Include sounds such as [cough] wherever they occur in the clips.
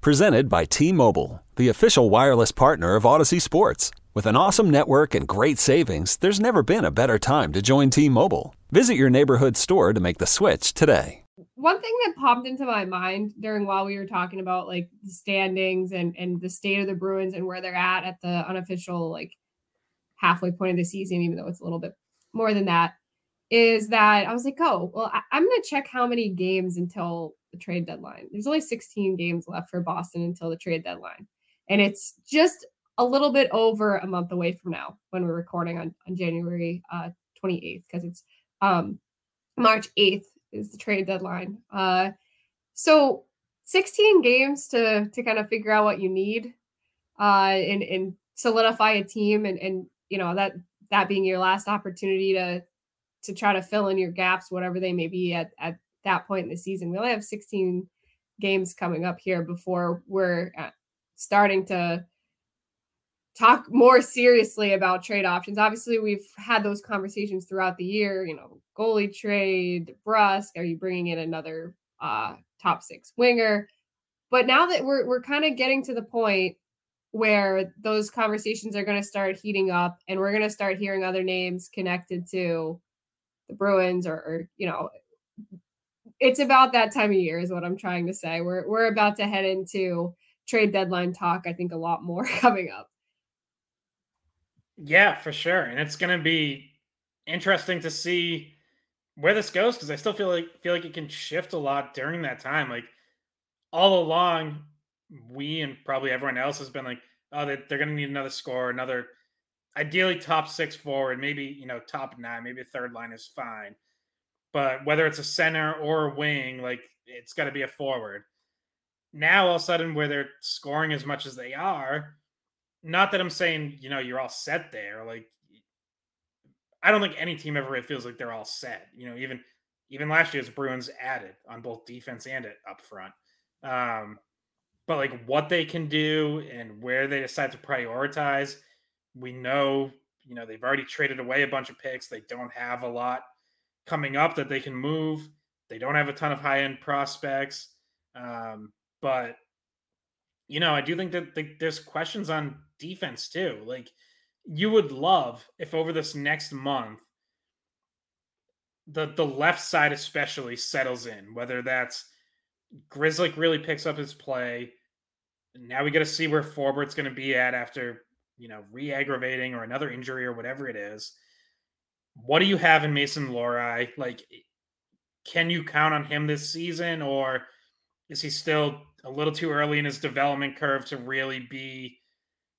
Presented by T Mobile, the official wireless partner of Audacy Sports. With an awesome network and great savings, there's never been a better time to join T Mobile. Visit your neighborhood store to make the switch today. One thing that popped into my mind during while we were talking about like the standings and and the state of the Bruins and where they're at at the unofficial like halfway point of the season, even though it's a little bit more than that, is that I was like, oh, well, I, I'm going to check how many games until the trade deadline. There's only 16 games left for Boston until the trade deadline. And it's just a little bit over a month away from now when we're recording on, on January uh, 28th, because it's um, March 8th is the trade deadline. Uh, so 16 games to to kind of figure out what you need uh, and, and solidify a team and, and you know that that being your last opportunity to to try to fill in your gaps, whatever they may be at, at that point in the season. We only have 16 games coming up here before we're uh, starting to talk more seriously about trade options. Obviously, we've had those conversations throughout the year. You know, goalie trade, Brusque. Are you bringing in another uh, top six winger? But now that we're we're kind of getting to the point where those conversations are going to start heating up, and we're going to start hearing other names connected to the Bruins, or, or you know, it's about that time of year, is what I'm trying to say. We're we're about to head into trade deadline talk. I think a lot more [laughs] coming up. Yeah, for sure. And it's going to be interesting to see where this goes because I still feel like feel like it can shift a lot during that time. Like all along, we and probably everyone else has been like, oh, they, they're going to need another score, another ideally top six forward, maybe you know top nine, maybe a third line is fine. But whether it's a center or a wing, like it's got to be a forward. Now all of a sudden, where they're scoring as much as they are, not that I'm saying, you know, you're all set there. Like, I don't think any team ever really feels like they're all set. You know, even even last year's Bruins added on both defense and it up front. Um, but like what they can do and where they decide to prioritize, we know, you know, they've already traded away a bunch of picks. They don't have a lot coming up that they can move. They don't have a ton of high end prospects. Um, but you know, I do think that the, there's questions on defense too. Like, you would love if over this next month, the the left side especially settles in. Whether that's Grzelcyk really picks up his play. Now we got to see where Forbort's going to be at after you know re-aggravating or another injury or whatever it is. What do you have in Mason Lohrei? Like, can you count on him this season, or is he still a little too early in his development curve to really be,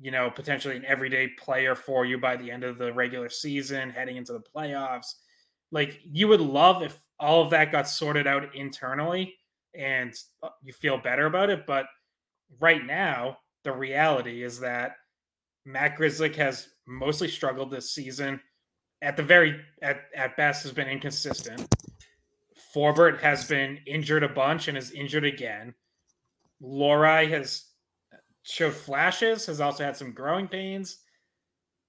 you know, potentially an everyday player for you by the end of the regular season, heading into the playoffs. Like you would love if all of that got sorted out internally and uh, you feel better about it. But right now, the reality is that Matt Grzelcyk has mostly struggled this season. At the very at, at best has been inconsistent. Forbort has been injured a bunch and is injured again. Lohrei has showed flashes, has also had some growing pains,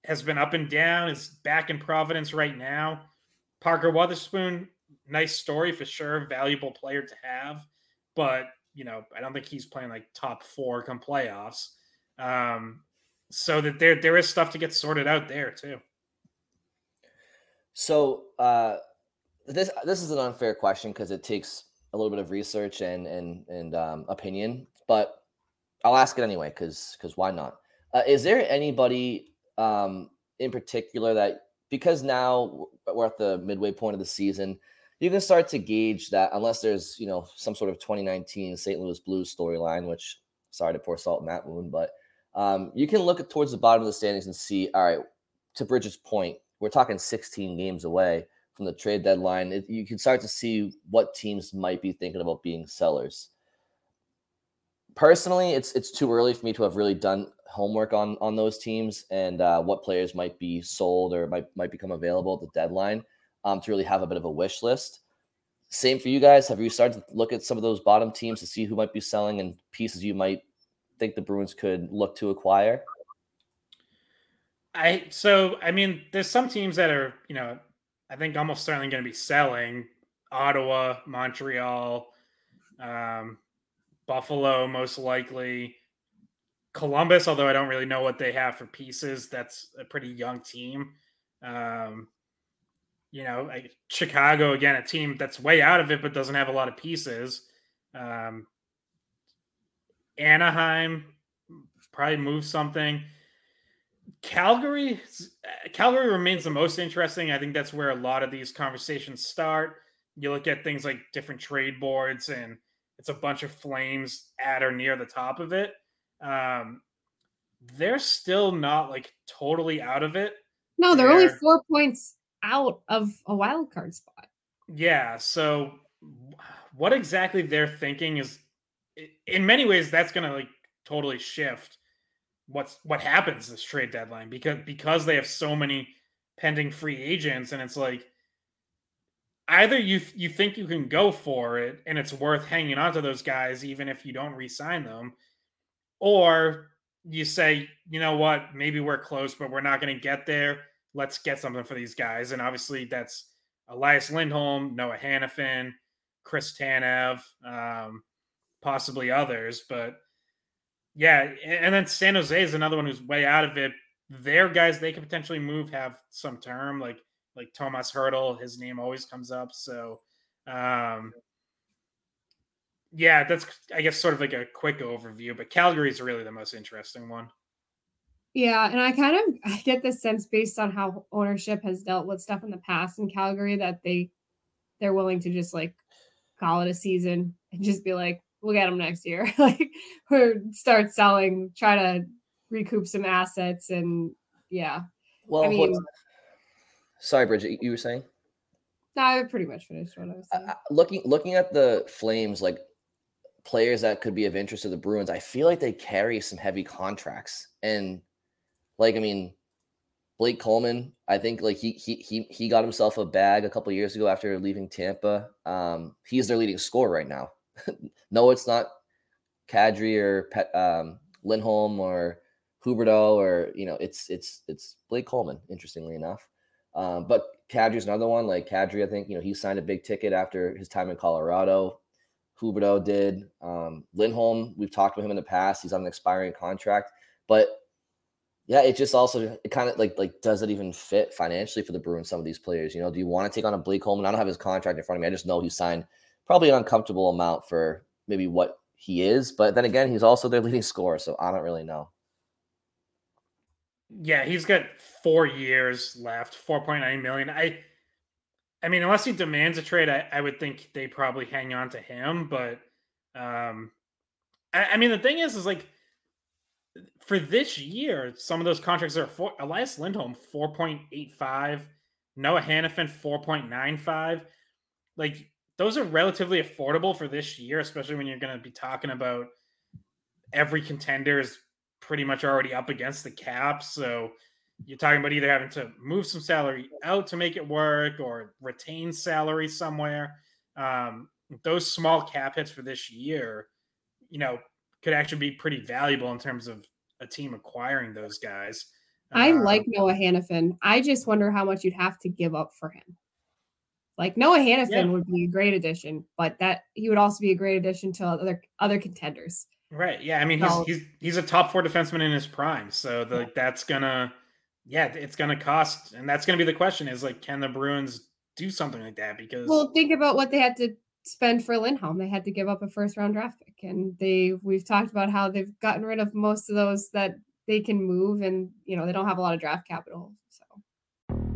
has been up and down, is back in Providence right now. Parker Wotherspoon, nice story for sure, valuable player to have, but you know, I don't think he's playing like top four come playoffs. Um, so that there there is stuff to get sorted out there too. So uh this this is an unfair question because it takes a little bit of research and and and um, opinion. But I'll ask it anyway because because why not? Uh, is there anybody um, in particular that because now we're at the midway point of the season, you can start to gauge that unless there's you know some sort of 2019 St. Louis Blues storyline, which sorry to pour salt in that wound, but um, you can look at towards the bottom of the standings and see, all right, to Bridget's point, we're talking 16 games away from the trade deadline. It, you can start to see what teams might be thinking about being sellers. Personally, it's it's too early for me to have really done homework on on those teams and uh, what players might be sold or might might become available at the deadline um, to really have a bit of a wish list. Same for you guys. Have you started to look at some of those bottom teams to see who might be selling and pieces you might think the Bruins could look to acquire? I so I mean, there's some teams that are you know I think almost certainly going to be selling Ottawa, Montreal, um, Buffalo, most likely. Columbus, although I don't really know what they have for pieces, that's a pretty young team. Um, you know, Chicago again, a team that's way out of it but doesn't have a lot of pieces. Um, Anaheim probably move something. Calgary, Calgary remains the most interesting. I think that's where a lot of these conversations start. You look at things like different trade boards, and it's a bunch of flames at or near the top of it. Um, they're still not like totally out of it. No, they're, they're only four points out of a wild card spot. Yeah. So, what exactly they're thinking is, in many ways, that's going to like totally shift what's what happens this trade deadline because because they have so many pending free agents and it's like either you you think you can go for it and it's worth hanging on to those guys even if you don't re-sign them or you say you know what? Maybe we're close but we're not going to get there. Let's get something for these guys. And obviously that's Elias Lindholm, Noah Hanifin, Chris Tanev, um, possibly others but yeah, and then San Jose is another one who's way out of it. Their guys they could potentially move have some term, like like Tomas Hertl, His name always comes up. So, um, yeah, that's I guess sort of like a quick overview. But Calgary is really the most interesting one. Yeah, and I kind of I get the sense based on how ownership has dealt with stuff in the past in Calgary that they they're willing to just like call it a season and just be like, we'll get them next year. [laughs] like or start selling, try to recoup some assets and yeah. Well, I mean, sorry, Bridget, you were saying? No, I pretty much finished what I was saying. Uh, looking looking at the Flames, like players that could be of interest to the Bruins, I feel like they carry some heavy contracts. And like, I mean, Blake Coleman, I think like he he he he got himself a bag a couple years ago after leaving Tampa. Um, he's their leading scorer right now. [laughs] no, it's not Kadri or Pet, um, Lindholm or Huberdeau or you know, it's it's it's Blake Coleman. Interestingly enough, um, but Kadri's another one. Like Kadri, I think you know he signed a big ticket after his time in Colorado. Huberdeau did. Um, Lindholm, we've talked with him in the past. He's on an expiring contract, but yeah, it just also it kind of like like does it even fit financially for the Bruins? Some of these players, you know, do you want to take on a Blake Coleman? I don't have his contract in front of me. I just know he signed probably an uncomfortable amount for maybe what he is. But then again, he's also their leading scorer, so I don't really know. Yeah, he's got four years left, four point nine million. I, I mean, unless he demands a trade, I, I would think they probably hang on to him. But, um, I, I mean, the thing is, is like for this year, some of those contracts are for Elias Lindholm four point eight five, Noah Hanifin four point nine five. Like those are relatively affordable for this year, especially when you're going to be talking about every contender is pretty much already up against the cap. So you're talking about either having to move some salary out to make it work or retain salary somewhere. Um, those small cap hits for this year, you know, could actually be pretty valuable in terms of a team acquiring those guys. I um, like Noah Hanifin. I just wonder how much you'd have to give up for him. Like Noah Hanifin yeah. would be a great addition, but that he would also be a great addition to other other contenders. Right. Yeah. I mean, so, he's he's he's a top four defenseman in his prime, so the, yeah. that's gonna, yeah, it's gonna cost, and that's gonna be the question: is like, can the Bruins do something like that? Because well, think about what they had to spend for Lindholm. They had to give up a first round draft pick, and they we've talked about how they've gotten rid of most of those that they can move, and you know they don't have a lot of draft capital.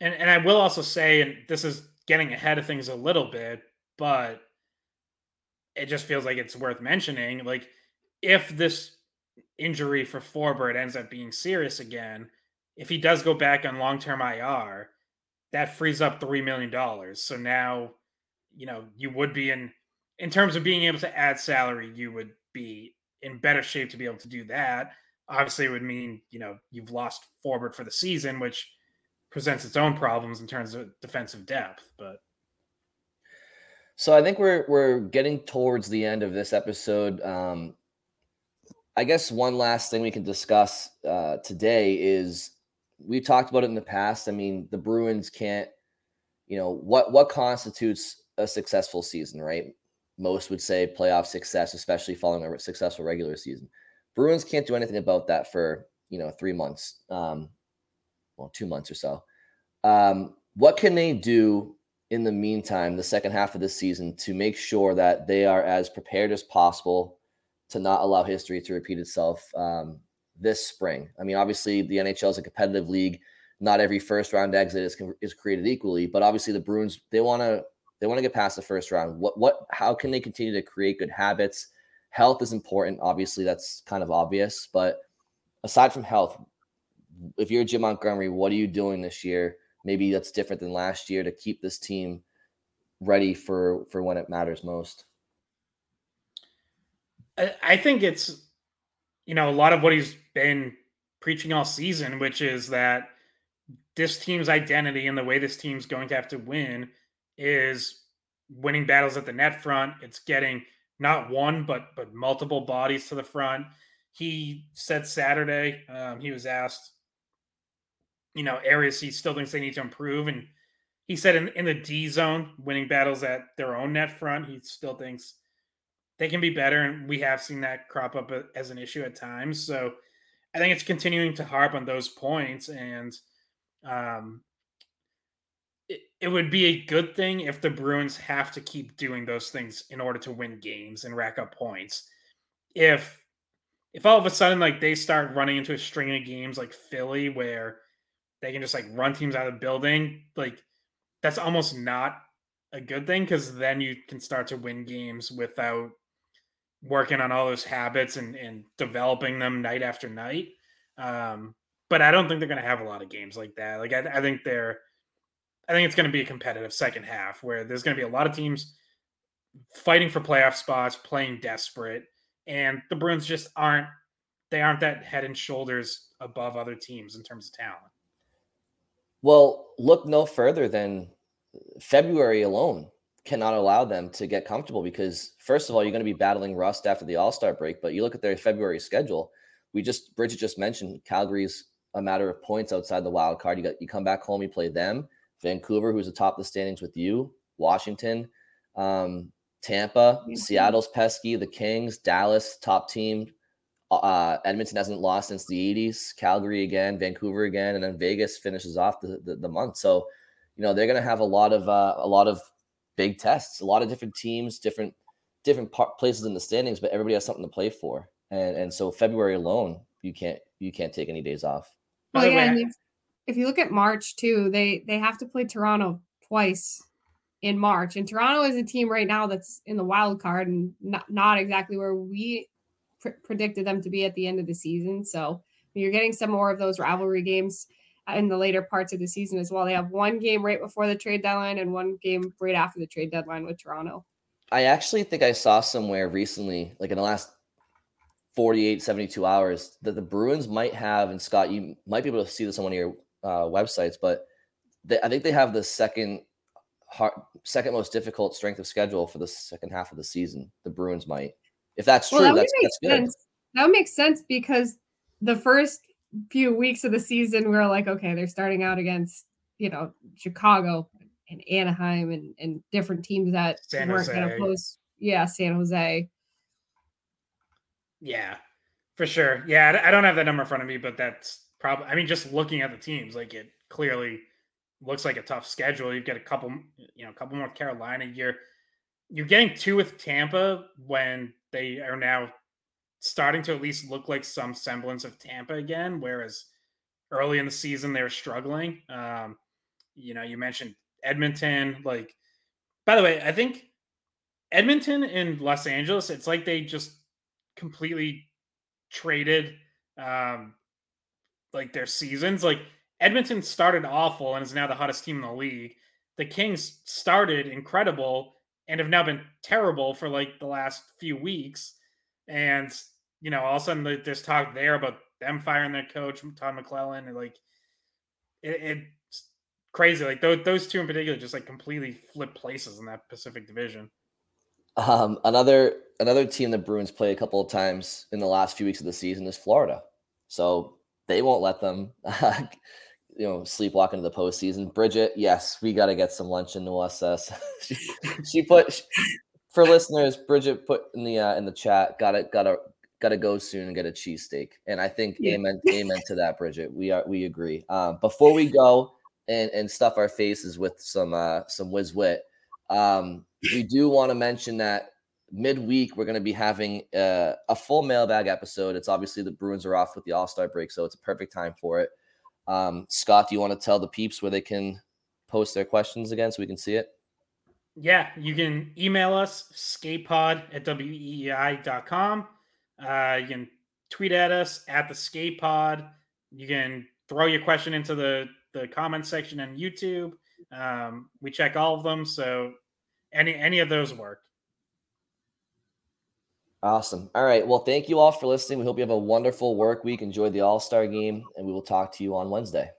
And and I will also say, and this is getting ahead of things a little bit, but it just feels like it's worth mentioning. Like if this injury for Forbort ends up being serious again, if he does go back on long-term IR, that frees up three million dollars. So now, you know, you would be in in terms of being able to add salary, you would be in better shape to be able to do that. Obviously, it would mean you know you've lost Forbort for the season, which presents its own problems in terms of defensive depth. But so I think we're we're getting towards the end of this episode. Um, I guess one last thing we can discuss uh, today is we've talked about it in the past. I mean, the Bruins can't, you know, what what constitutes a successful season, right? Most would say playoff success, especially following a successful regular season. Bruins can't do anything about that for you know three months. Um, well, two months or so. Um, what can they do in the meantime, the second half of the season, to make sure that they are as prepared as possible to not allow history to repeat itself um, this spring? I mean, obviously, the NHL is a competitive league. Not every first round exit is, is created equally, but obviously, the Bruins they want to they want to get past the first round. What what how can they continue to create good habits? Health is important. Obviously, that's kind of obvious, but aside from health, if you're Jim Montgomery, what are you doing this year? Maybe that's different than last year to keep this team ready for for when it matters most. I, think it's you know a lot of what he's been preaching all season, which is that this team's identity and the way this team's going to have to win is winning battles at the net front. It's getting not one but but multiple bodies to the front. He said Saturday um, he was asked you know, areas he still thinks they need to improve. And he said in, in the D zone, winning battles at their own net front, he still thinks they can be better. And we have seen that crop up as an issue at times. So I think it's continuing to harp on those points. And um, it, it would be a good thing if the Bruins have to keep doing those things in order to win games and rack up points. If if all of a sudden like they start running into a string of games like Philly where they can just like run teams out of the building, like that's almost not a good thing because then you can start to win games without working on all those habits and, and developing them night after night. Um, but I don't think they're going to have a lot of games like that. Like I, I think they're, I think it's going to be a competitive second half where there's going to be a lot of teams fighting for playoff spots, playing desperate, and the Bruins just aren't. They aren't that head and shoulders above other teams in terms of talent. Well, look no further than February alone cannot allow them to get comfortable because first of all, you're going to be battling rust after the All-Star break, but you look at their February schedule. We just Bridget just mentioned Calgary's a matter of points outside the wild card. You got you come back home, you play them, Vancouver, who's atop the standings with you, Washington, um, Tampa, mm-hmm. Seattle's pesky, the Kings, Dallas, top team, uh, Edmonton hasn't lost since the 80s. Calgary again, Vancouver again, and then Vegas finishes off the, the, the month. So, you know, they're going to have a lot of uh, a lot of big tests, a lot of different teams, different different par- places in the standings, but everybody has something to play for. And and so February alone, you can't you can't take any days off. Well, yeah, if, if you look at March too, they they have to play Toronto twice in March. And Toronto is a team right now that's in the wild card and not, not exactly where we pr- predicted them to be at the end of the season. So you're getting some more of those rivalry games in the later parts of the season as well. They have one game right before the trade deadline and one game right after the trade deadline with Toronto. I actually think I saw somewhere recently, like in the last 48, 72 hours, that the Bruins might have, and Scott, you might be able to see this on one of your uh, websites, but they, I think they have the second hard, second most difficult strength of schedule for the second half of the season. The Bruins might, if that's well, true, that that's, that's good. Sense. That would make sense because the first few weeks of the season, we are like, okay, they're starting out against you know Chicago and Anaheim and and different teams that San weren't going to post. Yeah, San Jose. Yeah, for sure. Yeah, I don't have that number in front of me, but that's probably. I mean, just looking at the teams, like it clearly looks like a tough schedule. You've got a couple, you know, a couple North Carolina. You're you're getting two with Tampa when they are now starting to at least look like some semblance of Tampa again. Whereas early in the season they were struggling. Um, you know, you mentioned Edmonton. Like, by the way, I think Edmonton and Los Angeles. It's like they just completely traded um like their seasons. Like Edmonton started awful and is now the hottest team in the league. The Kings started incredible and have now been terrible for like the last few weeks. And you know, all of a sudden there's talk there about them firing their coach, Todd McLellan, and like it, it's crazy. Like those those two in particular just like completely flip places in that Pacific Division. Um, another another team that Bruins play a couple of times in the last few weeks of the season is Florida. So they won't let them [laughs] you know, sleepwalk into the postseason. Bridget, yes, we got to get some lunch into us. [laughs] she, she put she, for listeners. Bridget put in the uh, in the chat. Got it. Got to got to go soon and get a cheesesteak. And I think yeah. amen amen to that, Bridget. We are we agree. Um, before we go and and stuff our faces with some uh, some whiz wit, um, we do want to mention that midweek we're going to be having uh, a full mailbag episode. It's obviously the Bruins are off with the All Star break, so it's a perfect time for it. Um, Scott, do you want to tell the peeps where they can post their questions again so we can see it? Yeah, you can email us, skatepod at weei.com. Uh, you can tweet at us at the skatepod. You can throw your question into the, the comment section on YouTube. Um, we check all of them. So any any of those work. Awesome. All right. Well, thank you all for listening. We hope you have a wonderful work week. Enjoy the All Star game, and we will talk to you on Wednesday.